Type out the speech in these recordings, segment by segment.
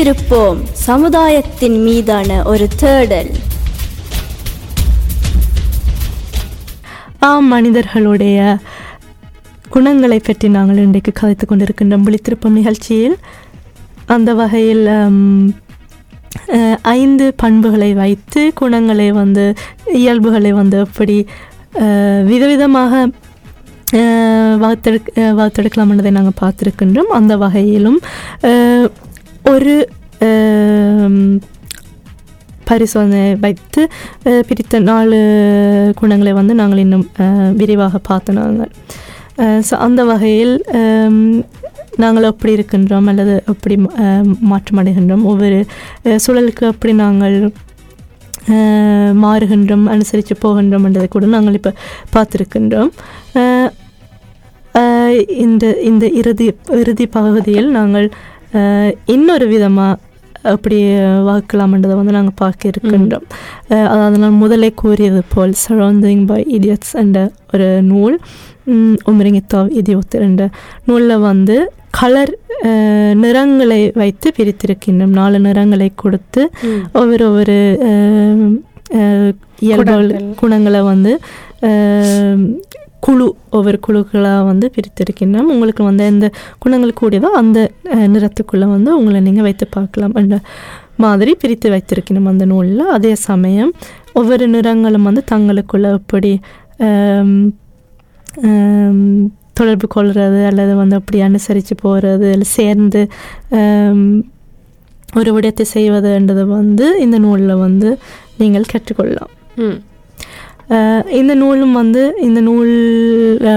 வைத்திருப்போம். சமுதாயத்தின் மீதான ஒரு தேடல். ஆம் மனிதர்களுடைய குணங்களை பற்றி நாங்கள் இன்றைக்கு கவித்துக் கொண்டிருக்கின்றோம். விழித்திருப்பம் நிகழ்ச்சியில். அந்த வகையில் ஐந்து பண்புகளை வைத்து குணங்களை வந்து இயல்புகளை வந்து எப்படி விதவிதமாக வகுத்தெடு வகுத்தெடுக் வகுத்தெடுக்கலாம் என்பதை நாங்கள் பார்த்துருக்கின்றோம். அந்த வகையிலும் ഒരു ஒரு பரிசோதனை வைத்து பிடித்த பிரித்த நாலு குணங்களை வந்து நாங்கள் இன்னும் விரிவாக பார்த்து நாங்கள் ஸோ அந்த வகையில் நாங்கள் எப்படி இருக்கின்றோம் அல்லது எப்படி மாற்றமடைகின்றோம் ஒவ்வொரு சூழலுக்கு எப்படி நாங்கள் மாறுகின்றோம் அனுசரித்து போகின்றோம் என்றதை கூட நாங்கள் இப்போ பார்த்துருக்கின்றோம் இந்த இந்த இறுதி இறுதி பகுதியில் நாங்கள் இன்னொரு விதமாக அப்படி வாக்கலாம்ன்றதை வந்து நாங்கள் பார்க்க இருக்கின்றோம் அதாவது நான் முதலே கூறியது போல் சரௌண்டிங் பை இடியட்ஸ் என்ற ஒரு நூல் உமரிங்கித்தாவ் இடியோத் என்ற நூலில் வந்து கலர் நிறங்களை வைத்து பிரித்திருக்கின்றோம். நாலு நிறங்களை கொடுத்து ஒவ்வொரு அஹ், இயல்புகள் குணங்கள். வந்து குழு ஒவ்வொரு குழுக்களாக வந்து பிரித்திருக்கின்றோம். உங்களுக்கு வந்து எந்த குணங்கள் கூடியதோ அந்த நிறத்துக்குள்ளே வந்து உங்களை நீங்கள் வைத்து பார்க்கலாம் என்ற மாதிரி பிரித்து வைத்திருக்கணும் அந்த நூலில். அதே சமயம் ஒவ்வொரு நிறங்களும் வந்து தங்களுக்குள்ள எப்படி தொடர்பு கொள்வது அல்லது வந்து அப்படி அனுசரித்து போகிறது இல்லை சேர்ந்து ஒரு விடயத்தை செய்வதுன்றது வந்து இந்த நூலில் வந்து நீங்கள் கற்றுக்கொள்ளலாம். ம். இந்த நூலும் வந்து இந்த நூல்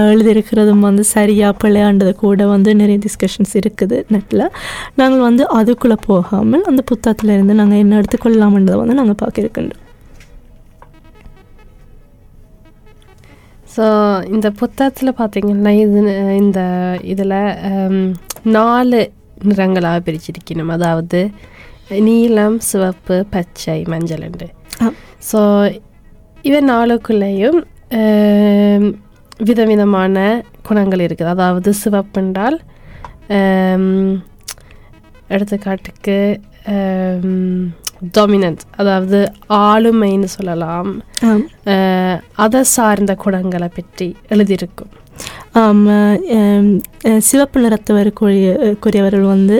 எழுதியிருக்கிறதும் வந்து சரியா பிள்ளையாண்டது கூட வந்து நிறைய டிஸ்கஷன்ஸ் இருக்குது நெட்டில் நாங்கள் வந்து அதுக்குள்ளே போகாமல் அந்த புத்தகத்துல இருந்து நாங்கள் என்ன எடுத்துக்கொள்ளலாம்ன்றதை வந்து நாங்கள் பார்க்க ஸோ இந்த புத்தகத்தில் பார்த்தீங்கன்னா இது இந்த இதில் நாலு நிறங்களாக பிரிச்சிருக்கணும். அதாவது நீலம் சிவப்பு பச்சை மஞ்சள் ஆ. ஸோ இவை நாளுக்குள்ளேயும் விதவிதமான குணங்கள் இருக்குது. அதாவது சிவப்பென்றால் ஆம், எடுத்துக்காட்டுக்கு டாமினன்ட் அதாவது ஆளுமைன்னு சொல்லலாம். அதை சார்ந்த குணங்களை பற்றி எழுதியிருக்கும். சிவப்பு நிறத்தவருக்குரிய கூறியவர்கள் வந்து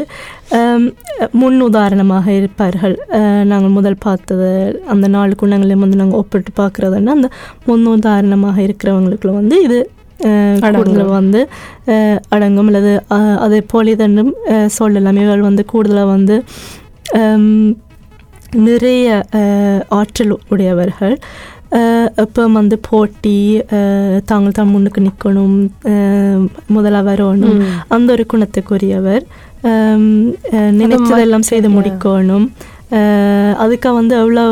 முன் உதாரணமாக இருப்பார்கள். நாங்கள் முதல் பார்த்தது அந்த நாலு குணங்களையும் வந்து நாங்கள் ஒப்பிட்டு பார்க்குறதுன்னா அந்த முன் உதாரணமாக இருக்கிறவங்களுக்குள்ள வந்து இது. கூடுதலாக வந்து அடங்கும். அல்லது அதே போல் இதென்னும் அஹ், சொல்லலாம். இவர்கள் வந்து கூடுதலாக வந்து நிறைய ஆற்றல் உடையவர்கள். எப்போ வந்து போட்டி தாங்கள் தான் முன்னுக்கு நிற்கணும் முதலாக வரணும் அந்த ஒரு குணத்துக்குரியவர் நினைச்சதெல்லாம் செய்து முடிக்கணும் அதுக்காக வந்து எவ்வளோ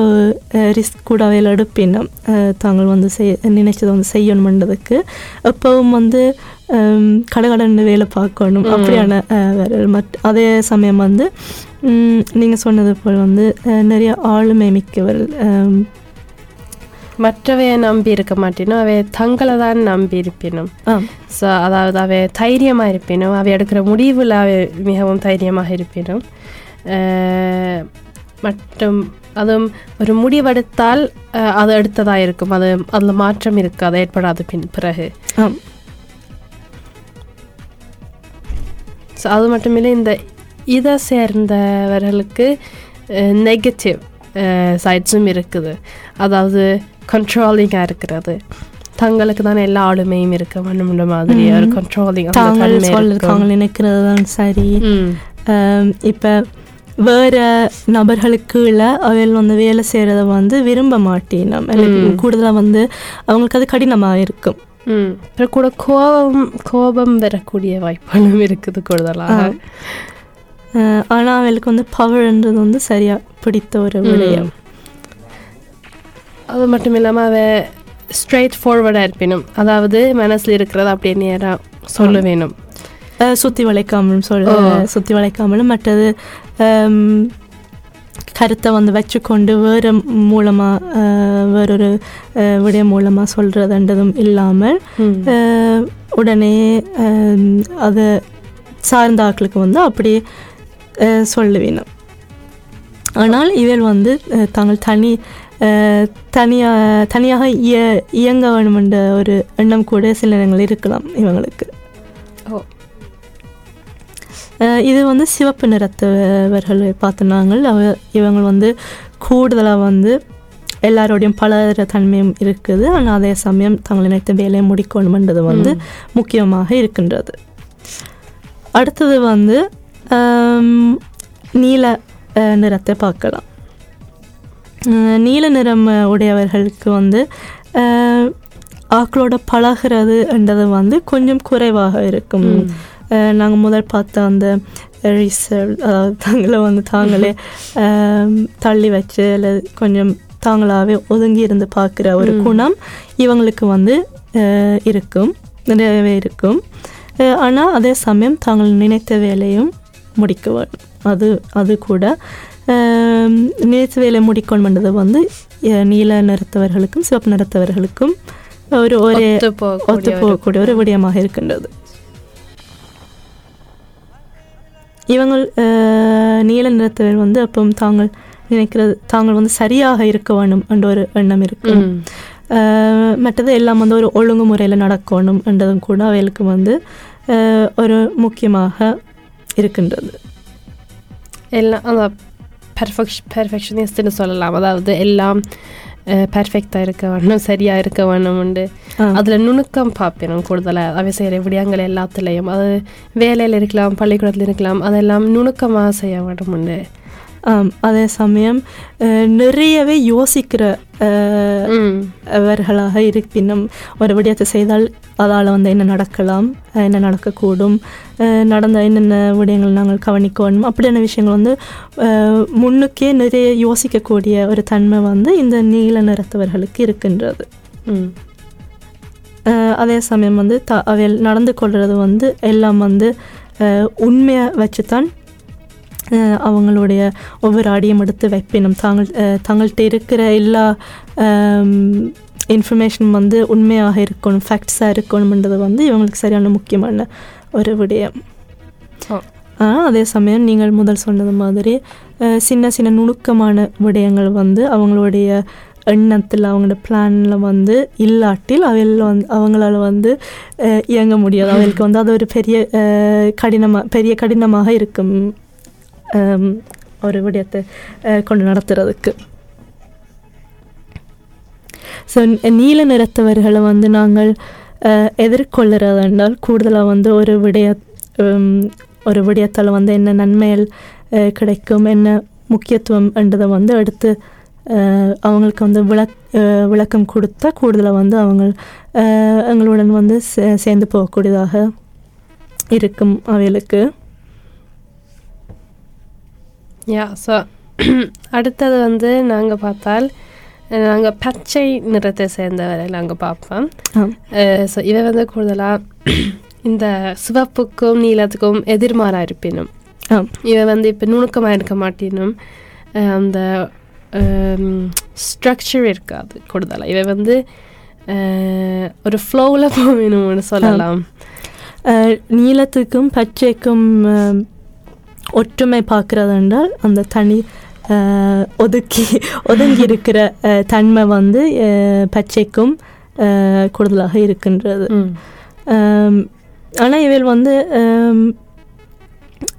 ரிஸ்க் கூட அவையில் எடுப்பினோம் தாங்கள் வந்து செய் நினைச்சதை வந்து செய்யணும்ன்றதுக்கு எப்பவும் வந்து கடகடன்னு வேலை பார்க்கணும் அப்படியான வேற மட் அதே சமயம் வந்து நீங்கள் சொன்னது போல் வந்து நிறைய ஆளுமை மிக்கவர் மற்றவையை நம்பி இருக்க மாட்டேனும் அவை தங்களை தான் நம்பி இருப்பினும். ஸோ அதாவது அவை தைரியமாக இருப்பினும் அவை எடுக்கிற முடிவில் அவை மிகவும் தைரியமாக இருப்பினும். மற்றும் அதுவும் ஒரு முடிவெடுத்தால் அது எடுத்ததாக இருக்கும். அது அதில் மாற்றம் இருக்காது ஏற்படாது பின் பிறகு. ஸோ அது மட்டுமில்லை இந்த இதை சேர்ந்தவர்களுக்கு நெகட்டிவ் சைட்ஸும் இருக்குது அதாவது கண்ட்ரோலிங்காக இருக்கிறது தங்களுக்கு தான் எல்லா ஆளுமையும் இருக்க வேணும்ன்ற மாதிரி ஒரு கண்ட்ரோலிங் தாங்கள் நினைக்கிறது தான் சரி இப்ப வேற நபர்களுக்குள்ள அவைகள் வந்து வேலை செய்கிறத வந்து விரும்ப மாட்டேன் கூடுதலாக வந்து அவங்களுக்கு அது கடினமாக இருக்கும் கூட கோபம் கோபம் வரக்கூடிய வாய்ப்புகளும் இருக்குது கூடுதலாக ஆனால் அவளுக்கு வந்து பவர்ன்றது வந்து சரியாக பிடித்த ஒரு விடயம். அது மட்டும் இல்லாமல் அவ ஸ்ட்ரைட் ஃபார்வர்டாக இருப்பினும். அதாவது மனசில் இருக்கிறத அப்படியே நேராக சொல்ல வேணும் சுத்தி வளைக்காமலும் சொல் ஓ. சுத்தி வளைக்காமலும். மற்றது கருத்தை வந்து வச்சுக்கொண்டு வேறு மூலமாக வேறொரு விடயம் மூலமாக சொல்கிறதுன்றதும் இல்லாமல் உடனே அதை சார்ந்த ஆட்களுக்கு வந்து அப்படியே அஹ், சொல்லுவேணும் ஆனால் இவள் வந்து தாங்கள் தனி அஹ், தனியா தனியாக இய இயங்க வேண்டும் என்ற ஒரு எண்ணம் கூட சில நேரங்கள் இருக்கலாம் இவங்களுக்கு. ஓ. இது வந்து சிவப்பு நிறத்தவர்களை பார்த்து நாங்கள் அவ இவங்க வந்து கூடுதலாக வந்து எல்லாரோடையும் பலர தன்மையும் இருக்குது. ஆனால் அதே சமயம் தங்கள் நினைத்த வேலையை முடிக்கணுமென்றது வந்து முக்கியமாக இருக்கின்றது. அடுத்தது வந்து நீல நிறத்தை பார்க்கலாம் நீல நிறம் உடையவர்களுக்கு வந்து ஆக்களோட பழகிறது வந்து கொஞ்சம் குறைவாக இருக்கும் நாங்கள் முதல் பார்த்த அந்த ரிசல் அதாவது தங்களை வந்து தாங்களே தள்ளி வச்சு அல்லது கொஞ்சம் தாங்களாகவே ஒதுங்கி இருந்து பார்க்குற ஒரு குணம் இவங்களுக்கு வந்து இருக்கும் நிறையவே இருக்கும் ஆனால் அதே சமயம் தாங்கள் நினைத்த வேலையும் முடிக்க வேண்டும் அது அது கூட நினைத்த வேலை முடிக்கணும்ன்றது வந்து நீல நிறத்தவர்களுக்கும் சிவப்பு நிறத்தவர்களுக்கும் ஒரு ஒரே ஒத்து போகக்கூடிய ஒரு- விடயமாக இருக்கின்றது. இவங்கள் அஹ், நீல நிறத்தவர் வந்து அப்போ தாங்கள் நினைக்கிறது தாங்கள் வந்து சரியாக இருக்க வேண்டும் என்ற ஒரு எண்ணம் இருக்கு மற்றது எல்லாம் வந்து ஒரு ஒழுங்குமுறையில் நடக்கணும் என்றதும் கூட அவைகளுக்கு வந்து ஒரு முக்கியமாக இருக்கின்றது. எல்லாம் அந்த பெர்ஃபெக்ஷ் பெர்ஃபெக்ஷனிஸ்ட்னு சொல்லலாம். அதாவது எல்லாம் பெர்ஃபெக்டாக இருக்க வேணும் சரியாக இருக்க வேணும்ண்டு ஆ. அதில் நுணுக்கம் பார்ப்பினோம் கூடுதலாக அவை செய்கிற விடயங்கள் எல்லாத்துலேயும். அது வேலையில் இருக்கலாம் பள்ளிக்கூடத்தில் இருக்கலாம் அதெல்லாம் நுணுக்கமாக செய்ய வேணும்ண்டு ஆம், அதே சமயம் நிறையவே யோசிக்கிற அவர்களாக இருப்பினும் ஒரு விடயத்தை செய்தால் அதால் வந்து என்ன நடக்கலாம் என்ன நடக்கக்கூடும் நடந்த என்னென்ன விடயங்கள் நாங்கள் கவனிக்கணும் அப்படியான விஷயங்கள் வந்து முன்னுக்கே நிறைய யோசிக்கக்கூடிய ஒரு தன்மை வந்து இந்த நீல நிறத்தவர்களுக்கு இருக்கின்றது. அதே சமயம் வந்து த அவைகள் நடந்து கொள்வது வந்து எல்லாம் வந்து உண்மையை வச்சுத்தான் அஹ் அவங்களுடைய ஒவ்வொரு அடியும் எடுத்து வைப்பினும். தாங்கள் தங்கள்கிட்ட இருக்கிற எல்லா இன்ஃபர்மேஷன் வந்து உண்மையாக இருக்கணும் ஃபேக்ட்ஸாக இருக்கணும்ன்றது வந்து இவங்களுக்கு சரியான முக்கியமான ஒரு விடயம். ஆனால் அதே சமயம் நீங்கள் முதல் சொன்னது மாதிரி சின்ன சின்ன நுணுக்கமான விடயங்கள் வந்து அவங்களுடைய எண்ணத்தில் அவங்களோட பிளானில் வந்து இல்லாட்டில் அவையில் வந்து அவங்களால வந்து இயங்க முடியாது. அவங்களுக்கு வந்து அது ஒரு பெரிய கடினமாக பெரிய கடினமாக இருக்கும். ஒரு விடயத்தை கொண்டு நடத்துறதுக்கு ஸோ நீல நிறத்தவர்களை வந்து நாங்கள் எதிர்கொள்ளுறது என்றால் கூடுதலாக வந்து ஒரு விடய ஒரு விடயத்தால் வந்து என்ன நன்மைகள் கிடைக்கும் என்ன முக்கியத்துவம் என்றதை வந்து எடுத்து அவங்களுக்கு வந்து விளக் விளக்கம் கொடுத்தா கூடுதலாக வந்து அவங்க எங்களுடன் வந்து சே- சேர்ந்து போகக்கூடியதாக இருக்கும் அவைகளுக்கு யா ஸோ அடுத்தது வந்து நாங்கள் பார்த்தால் நாங்கள் பச்சை நிறத்தை சேர்ந்தவரை நாங்கள் பார்ப்போம். ஸோ இவை வந்து கூடுதலாக இந்த சிவப்புக்கும் நீலத்துக்கும் எதிர்மாறாக இருப்பினும். இவை வந்து இப்போ நுணுக்கமாக இருக்க மாட்டினும். அந்த ஸ்ட்ரக்சர் இருக்காது கூடுதலாக இவை வந்து ஒரு ஃப்ளோவில் போகணும்னு சொல்லலாம். அஹ், நீலத்துக்கும் பச்சைக்கும் ஒற்றுமை பார்க்கறது என்றால் அந்த தனி ஒதுக்கி ஒதுங்கி இருக்கிற தன்மை வந்து பச்சைக்கும் கூடுதலாக இருக்கின்றது ஆனால் இவள் வந்து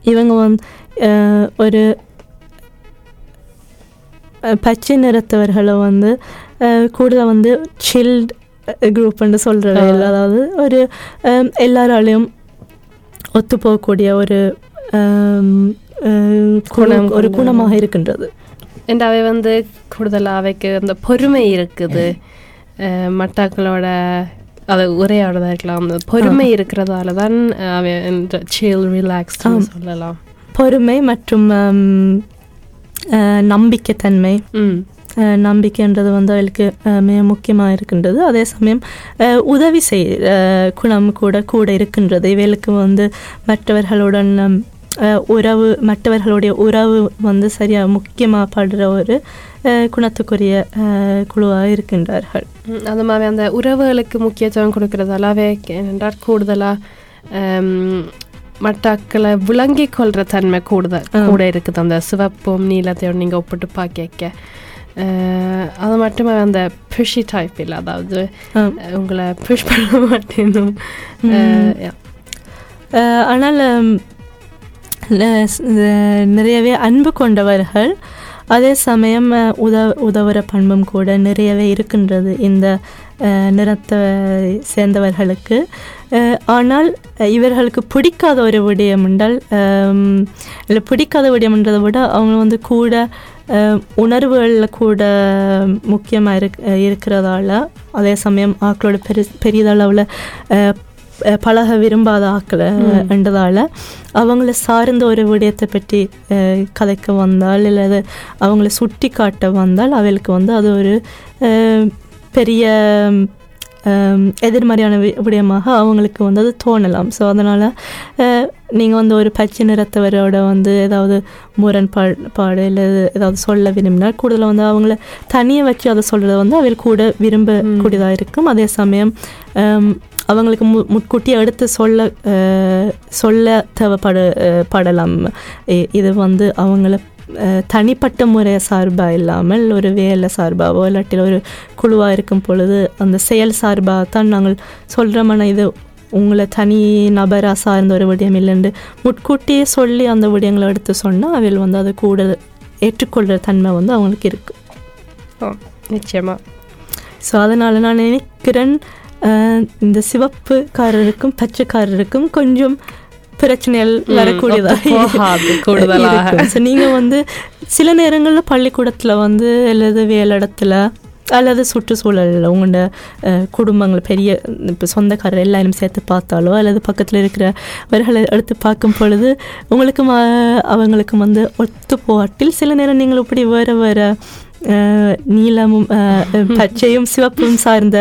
இவங்க வந்து ஒரு பச்சை நிறத்தவர்களை வந்து அஹ், கூட வந்து சில்ட் குரூப்னு சொல்கிறது ஆ. அதாவது ஒரு எல்லாராலையும் ஒத்து போகக்கூடிய ஒரு ஒரு கொண்ட- குணமாக இருக்கின்றது அண்ட் அவை வந்து கூடுதலாக அவைக்கு அந்த பொறுமை இருக்குது மட்டாக்களோட அது உரையாடுறதா இருக்கலாம் அந்த பொறுமை இருக்கிறதால தான் அவை சில் ரிலாக்ஸ். சொல்லலாம் பொறுமை மற்றும் நம்பிக்கைத்தன்மை நம்பிக்கைன்றது வந்து அவளுக்கு மிக முக்கியமாக இருக்கின்றது அதே சமயம் உதவி செய் குணம் கூட கூட இருக்கின்றது இவளுக்கு வந்து மற்றவர்களுடன் உறவு மற்றவர்களுடைய உறவு வந்து சரியாக முக்கியமாக படுற ஒரு குணத்துக்குரிய குழுவாக இருக்கின்றார்கள். அது மாதிரி அந்த உறவுகளுக்கு முக்கியத்துவம் கொடுக்கறதால அவை என்றால் கூடுதலாக மட்டாக்களை விளங்கி கொள்ற தன்மை கூடுதல் கூட இருக்குது. அந்த சிவப்பும் நீலத்தையும் நீங்கள் ஒப்பிட்டு பார்க்க அது மட்டுமே அந்த புஷி டைப் இல்லை. அதாவது உங்களை புஷ் பண்ண மாட்டேனும் ஆனால் நிறையவே அன்பு கொண்டவர்கள். அதே சமயம் உதவ உதவுற பண்பும் கூட நிறையவே இருக்கின்றது இந்த நிறத்தை சேர்ந்தவர்களுக்கு. ஆனால் இவர்களுக்கு பிடிக்காத ஒரு விடயம் என்றால் இல்லை பிடிக்காத விடயம்ன்றதை விட அவங்க வந்து கூட உணர்வுகளில் கூட முக்கியமாக இருக் இருக்கிறதால அதே சமயம் ஆக்களோட பெரு பெரியதளவில் பழக விரும்பாத ஆக்களை என்றதால அவங்கள சார்ந்த ஒரு விடயத்தை பற்றி கதைக்க வந்தால் இல்லை அது அவங்கள சுட்டி காட்ட வந்தால் அவளுக்கு வந்து அது ஒரு பெரிய எதிர்மறையான வி- விடயமாக அவங்களுக்கு வந்து அது தோணலாம். ஸோ அதனால் நீங்கள் வந்து ஒரு பச்சை நிறத்தவரோட வந்து ஏதாவது முரண்பாடு பாடு இல்லை ஏதாவது சொல்ல விரும்பினால் கூடுதலாக வந்து அவங்கள தனியாக வச்சு அதை சொல்கிறத வந்து அவள் கூட விரும்பக்கூடியதாக இருக்கும். அதே சமயம் அவங்களுக்கு மு முன்கூட்டியே எடுத்து சொல்ல சொல்ல தேவைப்பட படலாம். இது வந்து அவங்கள தனிப்பட்ட முறை சார்பாக இல்லாமல் ஒரு வேலை சார்பாவோ இல்லாட்டி ஒரு குழுவாக இருக்கும் பொழுது அந்த செயல் சார்பாக தான் நாங்கள் சொல்கிறோம்னா இது உங்களை தனி நபராக சார்ந்த ஒரு விடயம் இல்லைன்னு முன்கூட்டியே சொல்லி அந்த விடயங்களை எடுத்து சொன்னால் அவள் வந்து அதை கூட ஏற்றுக்கொள்கிற தன்மை வந்து அவங்களுக்கு இருக்குது ஓ, நிச்சயமா. ஸோ அதனால் நான் நினைக்கிறேன் இந்த சிவப்புக்காரருக்கும் பச்சைக்காரருக்கும் கொஞ்சம் பிரச்சனைகள் வரக்கூடியதாக ஸோ நீங்கள் வந்து சில நேரங்களில் பள்ளிக்கூடத்தில் வந்து அல்லது வேலைடத்துல அல்லது சுற்றுச்சூழலில் உங்களோட குடும்பங்கள் பெரிய இப்போ சொந்தக்காரர் எல்லாரும் சேர்த்து பார்த்தாலோ அல்லது பக்கத்தில் இருக்கிறவர்களை எடுத்து பார்க்கும் பொழுது உங்களுக்கும் அவங்களுக்கும் வந்து ஒத்து போட்டில் சில நேரம் நீங்கள் இப்படி வேறு வேறு அஹ், பச்சையும் சிவப்பும் சார்ந்த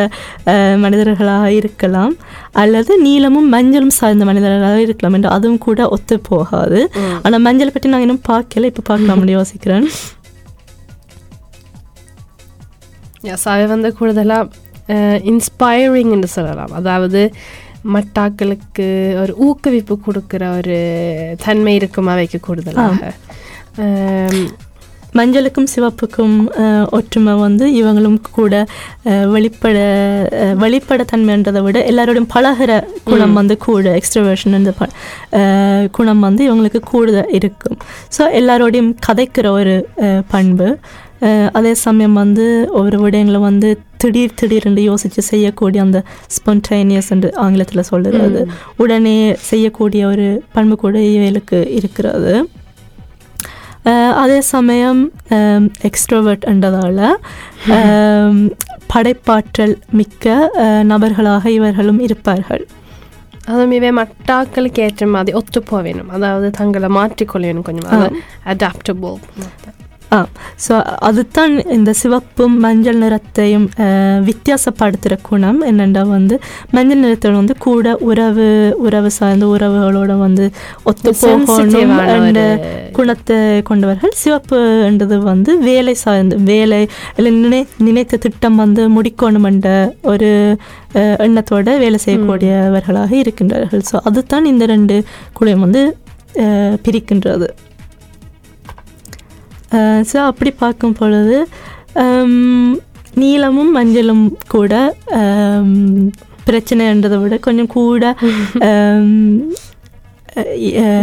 மனிதர்களாக இருக்கலாம் அல்லது நீலமும் மஞ்சளும் சார்ந்த மனிதர்களாக இருக்கலாம் என்று அதுவும் கூட ஒத்து போகாது ஆனால் மஞ்சளை பற்றி நான் இன்னும் பார்க்கல இப்போ பார்க்கலாம்னு யோசிக்கிறேன் அவை வந்து கூடுதலாக இன்ஸ்பைரிங்னு சொல்லலாம் அதாவது மட்டாக்களுக்கு ஒரு ஊக்குவிப்பு கொடுக்குற ஒரு தன்மை இருக்கும் அவைக்கு கூடுதலாக மஞ்சளுக்கும் சிவப்புக்கும் ஒற்றுமை வந்து இவங்களும் கூட வெளிப்பட வெளிப்படத்தன்மைன்றதை விட எல்லாரோடையும் பழகுற குணம் வந்து கூட எக்ஸ்ட்ரவேஷன் இந்த குணம் வந்து இவங்களுக்கு கூடுதல் இருக்கும். ஸோ எல்லாரோடையும் கதைக்கிற ஒரு பண்பு. அதே சமயம் வந்து ஒரு விடயங்களை வந்து திடீர் திடீர்னு யோசித்து செய்யக்கூடிய அந்த ஸ்பான்டைனியஸ் என்று ஆங்கிலத்தில் சொல்லுறது உடனே செய்யக்கூடிய ஒரு பண்பு கூட இவைகளுக்கு இருக்கிறது. அதே சமயம் எக்ஸ்ட்ரோவர்ட் என்றதால் படைப்பாற்றல் மிக்க நபர்களாக இவர்களும் இருப்பார்கள் அதுவும் இவை மட்டாக்களுக்கு ஏற்ற மாதிரி ஒத்து போவேணும் அதாவது தங்களை மாற்றிக்கொள்ள வேணும் கொஞ்சம் அடாப்டபிள் ஆ ஸோ அதுதான் இந்த சிவப்பும் மஞ்சள் நிறத்தையும் வித்தியாசப்படுத்துகிற குணம் என்னென்னா வந்து மஞ்சள் நிறத்தில் வந்து கூட உறவு உறவு சார்ந்த உறவுகளோட வந்து ஒத்து போகணும் என்ற குணத்தை கொண்டவர்கள் சிவப்புன்றது வந்து வேலை சார்ந்து வேலை இல்லை நினை நினைத்த திட்டம் வந்து முடிக்கணும் என்ற ஒரு எண்ணத்தோட வேலை செய்யக்கூடியவர்களாக இருக்கின்றார்கள் ஸோ அதுதான் இந்த ரெண்டு குழுவும் வந்து பிரிக்கின்றது ஸோ அப்படி பார்க்கும் பொழுது ஹம், நீலமும் மஞ்சளும் கூட பிரச்சனைன்றதை விட கொஞ்சம் கூட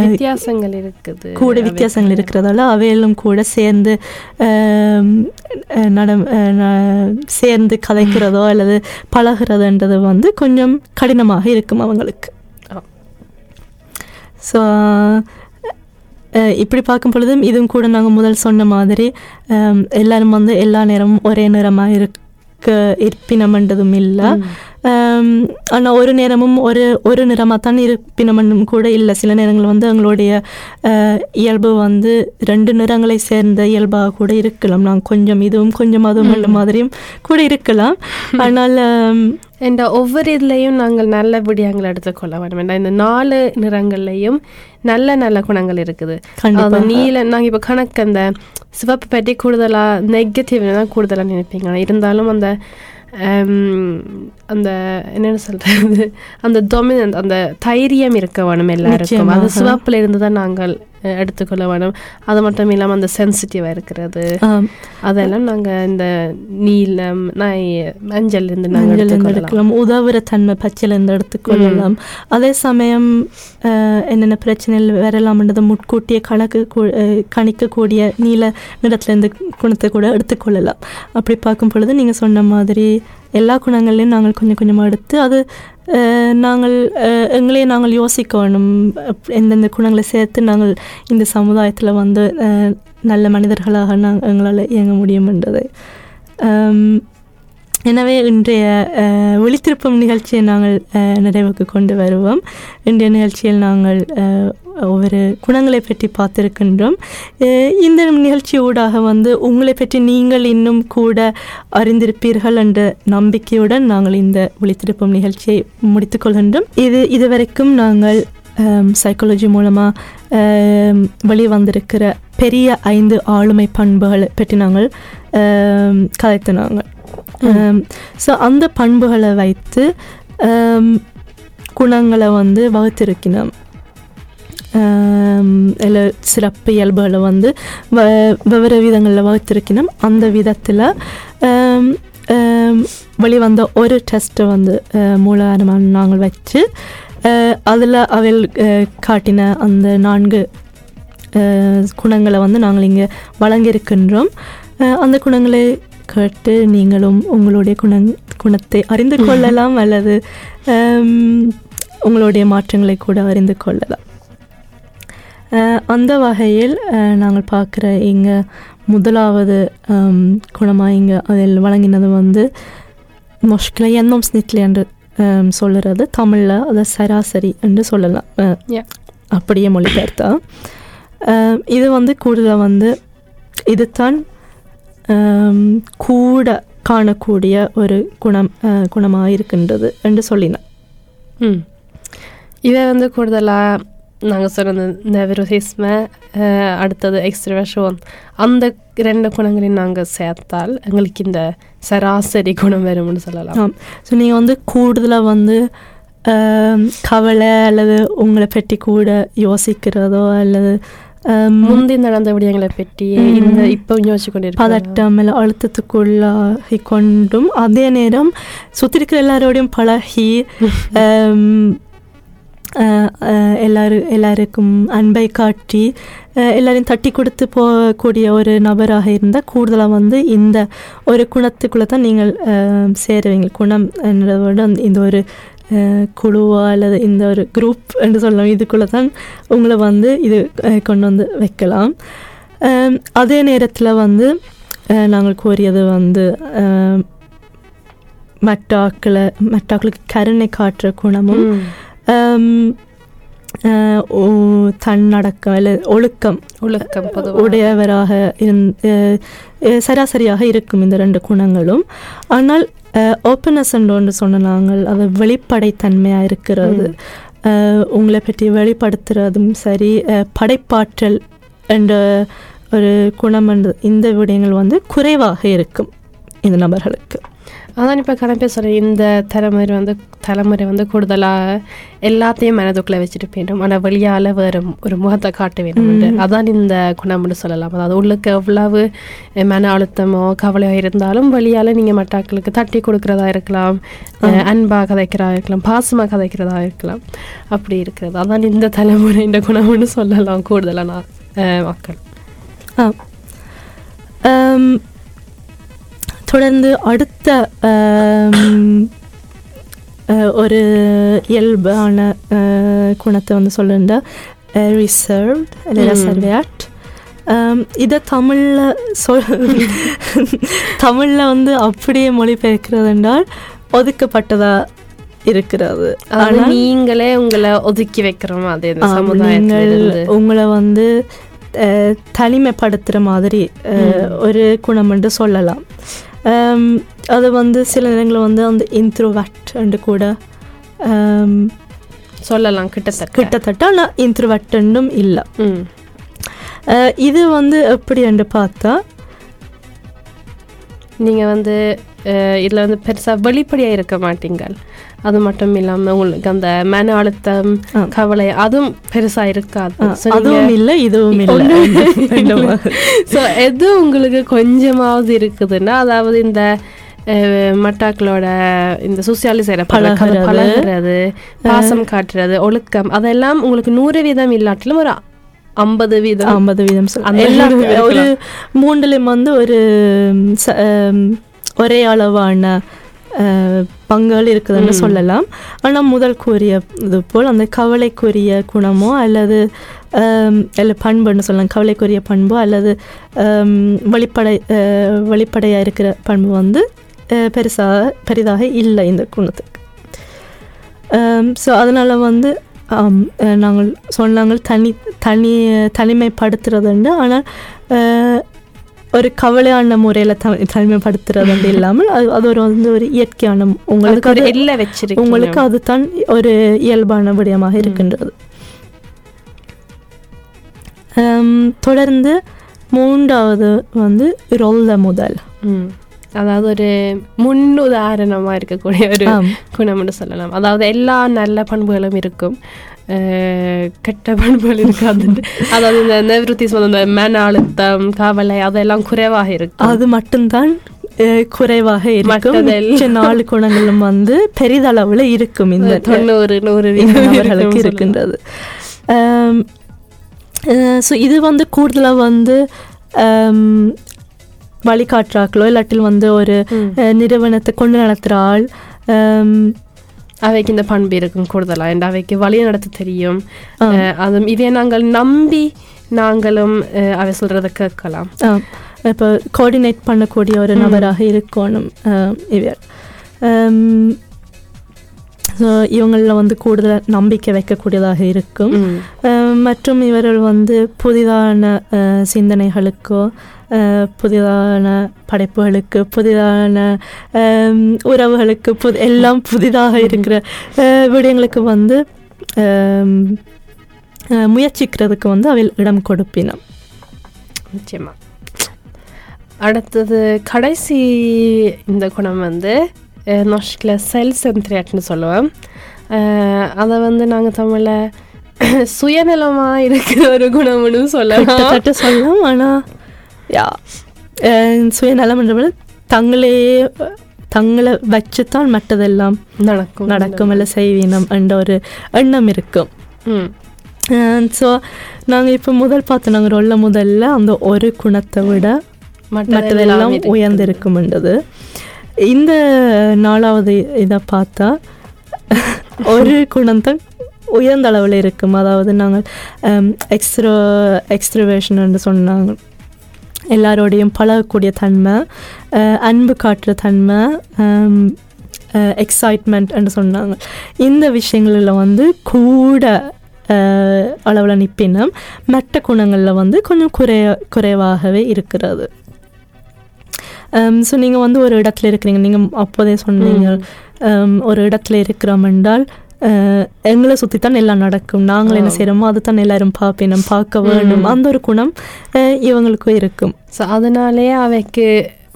வித்தியாசங்கள் இருக்குது. கூட வித்தியாசங்கள் இருக்கிறதால அவைகளும் கூட சேர்ந்து ஆம், அஹ், நடம் அஹ், ந- சேர்ந்து கதைக்கிறதோ அல்லது பழகிறதுன்றது வந்து கொஞ்சம் கடினமாக இருக்கும் அவங்களுக்கு. ஸோ இப்படி பார்க்கும் பொழுதும் இதுவும் கூட நாங்கள் முதல் சொன்ன மாதிரி எல்லாரும் வந்து எல்லா நேரமும் ஒரே நிறமாக இருக்க இருப்பினம்ன்றதும் இல்லை. ஆனால் ஒரு நேரமும் ஒரு ஒரு நிறமாக தான் இருப்பினமும் கூட இல்லை. சில நேரங்கள் வந்து எங்களுடைய இயல்பு வந்து ரெண்டு நிறங்களை சேர்ந்த இயல்பாக கூட இருக்கலாம். நான் கொஞ்சம் இதுவும் கொஞ்சம் அதுவும் அந்த மாதிரியும் கூட இருக்கலாம். ஆனால் இந்த ஒவ்வொரு இதுலேயும் நாங்கள் நல்ல விடயங்களை எடுத்துக்கொள்ள வேண்டும். இந்த நாலு நிறங்கள்லையும் நல்ல நல்ல குணங்கள் இருக்குது. அது நீல நாங்கள் இப்போ கணக்கு அந்த சிவப்பு பற்றி கூடுதலாக நெகட்டிவ் தான் கூடுதலாக நினைப்பீங்க இருந்தாலும் அந்த அந்த என்னென்னு சொல்கிறது அந்த டொமினன்ட் அந்த தைரியம் இருக்க வேணும் எல்லாருக்கும். அது. சிவப்புல இருந்து தான் நாங்கள் எடுத்துக்கொள்ள வேணும் அது மட்டும் இல்லாமல் அந்த சென்சிட்டிவாக இருக்கிறது. அதெல்லாம் நாங்கள் இந்த நீலம் நாய் மஞ்சள் இருந்து மஞ்சள் எடுக்கலாம். உதவுற தன்மை பச்சையிலேருந்து எடுத்துக்கொள்ளலாம். அதே சமயம் என்னென்ன பிரச்சனைகள் வரலாம்ன்றதை முட்கூட்டியே கணக்கு கணிக்கக்கூடிய நீல நிறத்துலேருந்து குணத்தை கூட எடுத்துக்கொள்ளலாம். அப்படி பார்க்கும் பொழுது நீங்கள் சொன்ன மாதிரி எல்லா குணங்கள்லையும் நாங்கள் கொஞ்சம் கொஞ்சமாக எடுத்து அது நாங்கள் எங்களே நாங்கள் யோசிக்கணும். அப்- எந்தெந்த குணங்களை சேர்த்து நாங்கள் இந்த சமுதாயத்தில் வந்து நல்ல மனிதர்களாக நாங்கள் எங்களால் இயங்க முடியும்ன்றதை எனவே இன்றைய ஒளித்திருப்பும் நிகழ்ச்சியை நாங்கள் நிறைவுக்கு கொண்டு வருவோம். இன்றைய நிகழ்ச்சியில் நாங்கள் ஒவ்வொரு குணங்களை பற்றி பார்த்திருக்கின்றோம். இந்த நிகழ்ச்சி ஊடாக வந்து உங்களை பற்றி நீங்கள் இன்னும் கூட அறிந்திருப்பீர்கள் என்ற நம்பிக்கையுடன் நாங்கள் இந்த ஒளித்திருப்பும் நிகழ்ச்சியை முடித்துக்கொள்கின்றோம் இது இதுவரைக்கும் நாங்கள் சைக்காலஜி மூலமாக வெளிவந்திருக்கிற பெரிய ஐந்து ஆளுமை பண்புகளை பற்றி நாங்கள் கலைத்து நாங்கள் ஸோ அந்த பண்புகளை வைத்து குணங்களை வந்து வகுத்திருக்கணும். இல்லை சிறப்பு இயல்புகளை வந்து வ வெவ்வேறு விதங்களில் வகுத்திருக்கணும். அந்த விதத்தில் வெளிவந்த ஒரு டெஸ்ட்டை வந்து அஹ், மூலாதாரமாக நாங்கள் வச்சு அதில் அவள் காட்டின அந்த நான்கு குணங்களை வந்து நாங்கள் இங்கே வழங்கியிருக்கின்றோம். அந்த குணங்களை கேட்டு நீங்களும் உங்களுடைய குணங் குணத்தை அறிந்து கொள்ளலாம் அல்லது உங்களுடைய மாற்றங்களை கூட அறிந்து கொள்ளலாம். அந்த வகையில் நாங்கள் பார்க்குற இங்கே முதலாவது குணமாக இங்கே அதில் வழங்கினது வந்து மொஷ்கில எண்ணம் ஸ்னிட்லி என்று சொல்லுறது. தமிழில் அதை சராசரி என்று சொல்லலாம். அப்படியே மொழிபெயர்த்தா. இது வந்து கூடுதலாக வந்து இதுதான் கூட காணக்கூடிய ஒரு குணம் குணமாக இருக்கின்றது என்று சொல்லினேன் ம் இதை வந்து கூடுதலாக நாங்கள் சொன்ன நெவரோசிஸ்ம அடுத்தது எக்ஸ்ட்ரவேஷன் அந்த ரெண்டு குணங்களையும் நாங்கள் சேர்த்தால் எங்களுக்கு இந்த சராசரி குணம் வரும்னு சொல்லலாம் ஸோ நீங்கள் வந்து கூடுதலாக வந்து கவலை அல்லது உங்களை பற்றி கூட யோசிக்கிறதோ அல்லது முந்தி நடந்த விடயங்களை பற்றி இந்த இப்போ யோசிச்சு கொண்டிருக்கோம் பதட்டம் இல்லை அழுத்தத்துக்குள்ளாகி கொண்டும் அதே நேரம் சுற்றி இருக்கிற எல்லாரோடையும் பழகி ஆம், அஹ், அஹ், எல்லாரு எல்லாருக்கும் அன்பை காட்டி எல்லாரையும் தட்டி கொடுத்து போகக்கூடிய ஒரு நபராக இருந்தால் கூடுதலாக வந்து இந்த ஒரு குணத்துக்குள்ளே தான் நீங்கள் அஹ், சேருவீங்க குணம் என்றதை விட அந்த- இந்த ஒரு குழுவா அல்லது இந்த ஒரு குரூப் என்று சொல்லலாம். இதுக்குள்ளே தான் உங்களை வந்து இது கொண்டு வந்து வைக்கலாம். அதே நேரத்தில் வந்து நாங்கள் கோரியது வந்து அஹ், மற்றாக்களை மற்றாக்களுக்கு கருணை காட்டுற குணமும் தன்னடக்கம் இல்லை ஒழுக்கம் ஒழுக்கம் உடையவராக இருந் சராசரியாக இருக்கும் இந்த ரெண்டு குணங்களும். ஆனால் ஓப்பனஸ் ஒன்று சொன்ன நாங்கள் அது வெளிப்படைத்தன்மையாக இருக்கிறது. உங்களை பற்றி வெளிப்படுத்துறதும் சரி படைப்பாற்றல் என்ற ஒரு குணம் இந்த விடயங்கள் வந்து குறைவாக இருக்கும். இந்த நபர்களுக்கு. அதான் இப்போ கணப்பே சொல்கிறேன் இந்த தலைமுறை வந்து தலைமுறை வந்து கூடுதலாக எல்லாத்தையும் மனதுக்குள்ளே வச்சுட்டு போயிடும் ஆனால் வெளியால் வேறு ஒரு முகத்தை காட்ட வேண்டும் அதான் இந்த குணம்னு சொல்லலாம். அதாவது உள்ளுக்கு எவ்வளவு மன அழுத்தமோ கவலையோ இருந்தாலும் வெளியால் நீங்கள் மட்டாக்களுக்கு தட்டி கொடுக்குறதா இருக்கலாம். அஹ், அன்பா கதைக்கிறதா இருக்கலாம். பாசமாக கதைக்கிறதா இருக்கலாம். அப்படி இருக்கிறது. அதான் இந்த தலைமுறை இந்த குணம்னு சொல்லலாம் கூடுதலாக நான் மக்கள். தொடர்ந்து அடுத்த ஒரு இயல்பான குணத்தை வந்து சொல்லுண்டா ரிசர்வ்ட் இதை தமிழில் சொல் தமிழில் வந்து அப்படியே மொழிபெயர்க்கிறது என்றால் ஒதுக்கப்பட்டதா இருக்கிறது. அதாவது ஆனா, நீங்களே உங்களை ஒதுக்கி வைக்கிற மாதிரி நீங்கள் உங்களை வந்து தனிமைப்படுத்துகிற மாதிரி ஒரு குணம் என்று சொல்லலாம். அது வந்து சில நேரங்களில் வந்து அந்த இன்த்ரோவட் என்று கூட ஆம், சொல்லலாம் கிட்டத்தட்ட. கிட்டத்தட்ட ஆனால் இன்த்ரோவட்டும் இல்லை. அஹ், இது வந்து எப்படி என்று பார்த்தா நீங்க வந்து அஹ், இதுல வந்து பெருசா வெளிப்படையா இருக்க மாட்டீங்க அது மட்டும் இல்லாம உங்களுக்கு அந்த மன அழுத்தம். கவலை அதுவும் பெருசா இருக்காது அதுவும் இல்லை இதுவும் இல்லை. ஸோ எது உங்களுக்கு கொஞ்சமாவது இருக்குதுன்னா அதாவது இந்த மட்டாக்களோட இந்த சோசியாலிசைட பழகுறது. பழகிறது பாசம் காட்டுறது ஒழுக்கம் அதெல்லாம் உங்களுக்கு நூறு வீதம் இல்லாட்டிலும் ஒரு ஐம்பது வீதம் ஐம்பது வீதம். ஒரு மூன்றுலையும் வந்து ஒரு ஒரே அளவான பங்குகள் இருக்குதுன்னு சொல்லலாம். ஆனால் முதல் கூறிய இது போல் அந்த கவலைக்குரிய குணமோ அல்லது அல்ல பண்புன்னு சொல்லலாம். கவலைக்குரிய பண்போ அல்லது வெளிப்படை வெளிப்படையாக இருக்கிற பண்பு வந்து பெருசாக பெரிதாக இல்லை இந்த குணத்துக்கு. ஸோ அதனால் வந்து நாங்கள் சொன்னாங்க தனி தனி தனிமைப்படுத்துறதுண்டு. ஆனால் ஒரு கவலையான முறையில் த தனிமைப்படுத்துறது வந்து இல்லாமல் அது அது ஒரு வந்து ஒரு இயற்கையான உங்களுக்கு ஒரு எல்லை வச்சிருக்கீங்க உங்களுக்கு அதுதான் ஒரு இயல்பான விடயமாக இருக்கின்றது. தொடர்ந்து மூன்றாவது வந்து ரொல்ல முதல். அதாவது ஒரு முன் உதாரணமா இருக்கக்கூடிய ஒரு. குணம்னு சொல்லலாம். அதாவது எல்லா நல்ல பண்புகளும் இருக்கும். அஹ், கெட்ட பண்புகள் இருக்காது அதாவது இந்த நிவൃத்தி சொன்ன இந்த மன அழுத்தம் கவலை அதெல்லாம் குறைவாக இருக்கும் அது மட்டும்தான் குறைவாக இருக்கும். மிச்ச நாலு குணங்களும் வந்து பெரிதளவுல இருக்கும் இந்த தொண்ணூறு நூறு அவர்களுக்கு. இருக்கின்றது ஸோ இது வந்து கூடுதலாக வந்து ஆம், வழிகாட்டுறாக்களோ இல்லாட்டில் வந்து ஒரு நிறுவனத்தை கொண்டு நடத்துகிற ஆள் அவைக்கு இந்த பண்பு இருக்கும் கூடுதலா? and அவைக்கு வழி நடத்த தெரியும். அதுவும் இதை நாங்கள் நம்பி நாங்களும் அவை சொல்றதை கேட்கலாம். இப்போ கோஆர்டினேட் பண்ணக்கூடிய ஒரு நபராக இருக்கணும் இவர். ஸோ இவங்களில் வந்து கூடுதல் நம்பிக்கை வைக்கக்கூடியதாக இருக்கும். மற்றும் இவர்கள் வந்து புதிதான சிந்தனைகளுக்கோ புதிதான படைப்புகளுக்கு புதிதான உறவுகளுக்கு புது எல்லாம் புதிதாக இருக்கிற விடயங்களுக்கு வந்து முயற்சிக்கிறதுக்கு வந்து அவையில் இடம் கொடுப்பினம் நிச்சயமா. அடுத்தது கடைசி இந்த குணம் வந்து அஹ், நொஷ்கில் செல் சென்ட்ரேட்னு சொல்லுவோம் அஹ், அதை வந்து நாங்கள் தமிழில் சுயநலமாக இருக்கிற ஒரு குணம்னு சொல்லலாம் சொல்லலாம் ஆனால் யா சுயநலம் என்ற தங்களே தங்களை வச்சுத்தான் மற்றதெல்லாம் நடக்கும் நடக்கும் இல்லை செய்வீனம் என்ற ஒரு எண்ணம் இருக்கும் ஸோ நாங்கள் இப்போ முதல் பார்த்து நாங்கள் ரொல்ல முதல்ல அந்த ஒரு குணத்தை விட மற்றதெல்லாம். உயர்ந்திருக்கும்ன்றது இந்த நாலாவது இதை பார்த்தா ஒரு குணம் தான் உயர்ந்த அளவில் இருக்கும். அதாவது நாங்கள் எக்ஸ்ட்ரோ எக்ஸ்ட்ரவேஷன் என்று சொன்னாங்க. எல்லாரோடையும் பழகக்கூடிய தன்மை அஹ், அன்பு காட்டுற தன்மை எக்ஸைட்மெண்ட் என்று சொன்னாங்க. இந்த விஷயங்களில் வந்து கூட அளவில் நிற்பினும் மற்ற குணங்களில் வந்து கொஞ்சம் குறைய குறைவாகவே இருக்கிறது. ஸோ நீங்கள் வந்து ஒரு இடத்துல இருக்கிறீங்க. நீங்கள் அப்போதே சொன்னீங்க. um, ஒரு இடத்துல இருக்கிறோம் என்றால் அஹ், எங்களை சுற்றி தான் எல்லாம் நடக்கும். நாங்கள் என்ன செய்கிறோமோ அது தான் எல்லாரும் பார்ப்பினோம் பார்க்க வேணும் அந்த ஒரு குணம் அஹ், இவங்களுக்கும் இருக்கும். ஸோ அதனாலேயே அவைக்கு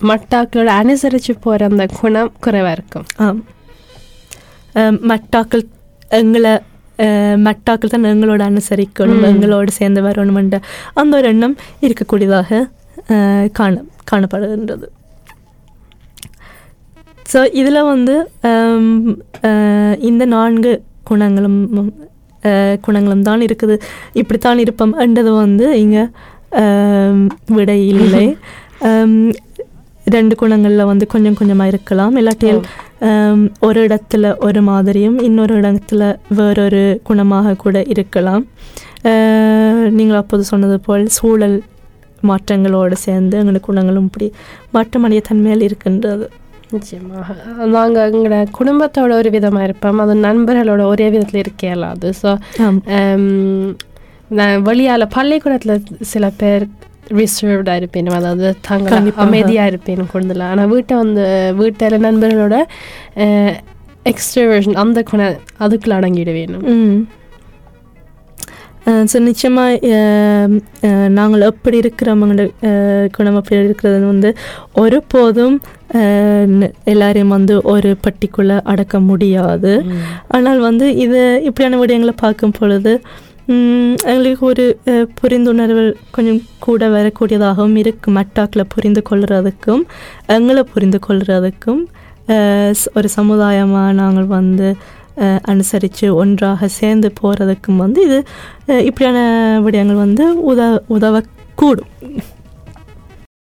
மட்டாக்களோட அனுசரித்து போகிற அந்த குணம் குறைவாக இருக்கும். ஆம். அஹ், மட்டாக்கள் எங்களை அஹ், மட்டாக்கள் தான் எங்களோட அனுசரிக்கணும் எங்களோட சேர்ந்து வரணுமென்ற அந்த ஒரு எண்ணம் இருக்கக்கூடியதாக காண காணப்படுகின்றது. ஸோ இதில் வந்து ஹம், அஹ், இந்த நான்கு குணங்களும் அஹ், குணங்களும் தான் இருக்குது. இப்படித்தான் இருப்போம் என்றது வந்து இங்கே விடை இல்லை ஹம், ரெண்டு குணங்களில் வந்து கொஞ்சம் கொஞ்சமாக இருக்கலாம். இல்லாட்டில் ஹம், ஒரு இடத்துல ஒரு மாதிரியும் இன்னொரு இடத்துல வேறொரு குணமாக கூட இருக்கலாம். அஹ், நீங்கள் அப்போது சொன்னது போல் சூழல் மாற்றங்களோடு சேர்ந்து எங்களோட குணங்களும் இப்படி மாற்றமடைய தன்மையில் இருக்கின்றது. நிச்சயமாக நாங்கள் எங்களோட குடும்பத்தோட ஒரு விதமாக இருப்போம். அது நண்பர்களோட ஒரே விதத்தில் இருக்க இயலாது ஸோ ஆம். வெளியால் பள்ளிக்கூடத்தில் சில பேர் ரிசர்வ்டாக இருப்பேன். அதாவது தாங்க கண்டிப்பாக. அமைதியாக இருப்பேன் கூடுதலாக ஆனால் வீட்டை வந்து வீட்டில் நண்பர்களோட எக்ஸ்ட்ரவர்ஷன் அந்த குண அதுக்குள்ள அடங்கிடுவேன். ம். ஸோ நிச்சயமாக நாங்கள் எப்படி அஹ், குணம் அப்படி இருக்கிறது வந்து ஒருபோதும் எல்லாரையும் வந்து ஒரு பட்டிக்குள்ளே அடக்க முடியாது. ஆனால் வந்து இது இப்படியான விடயங்களை பார்க்கும் பொழுது எங்களுக்கு ஒரு புரிந்துணர்வு கொஞ்சம் கூட வரக்கூடியதாகவும் இருக்கும் மட்டாக்களை புரிந்து கொள்றதுக்கும் எங்களை புரிந்து ஸ்- ஒரு சமுதாயமாக நாங்கள் வந்து அனுசரித்து ஒன்றாக சேர்ந்து போகிறதுக்கும் வந்து இது இப்படியான விடயங்கள் வந்து உத உதவக்கூடும்.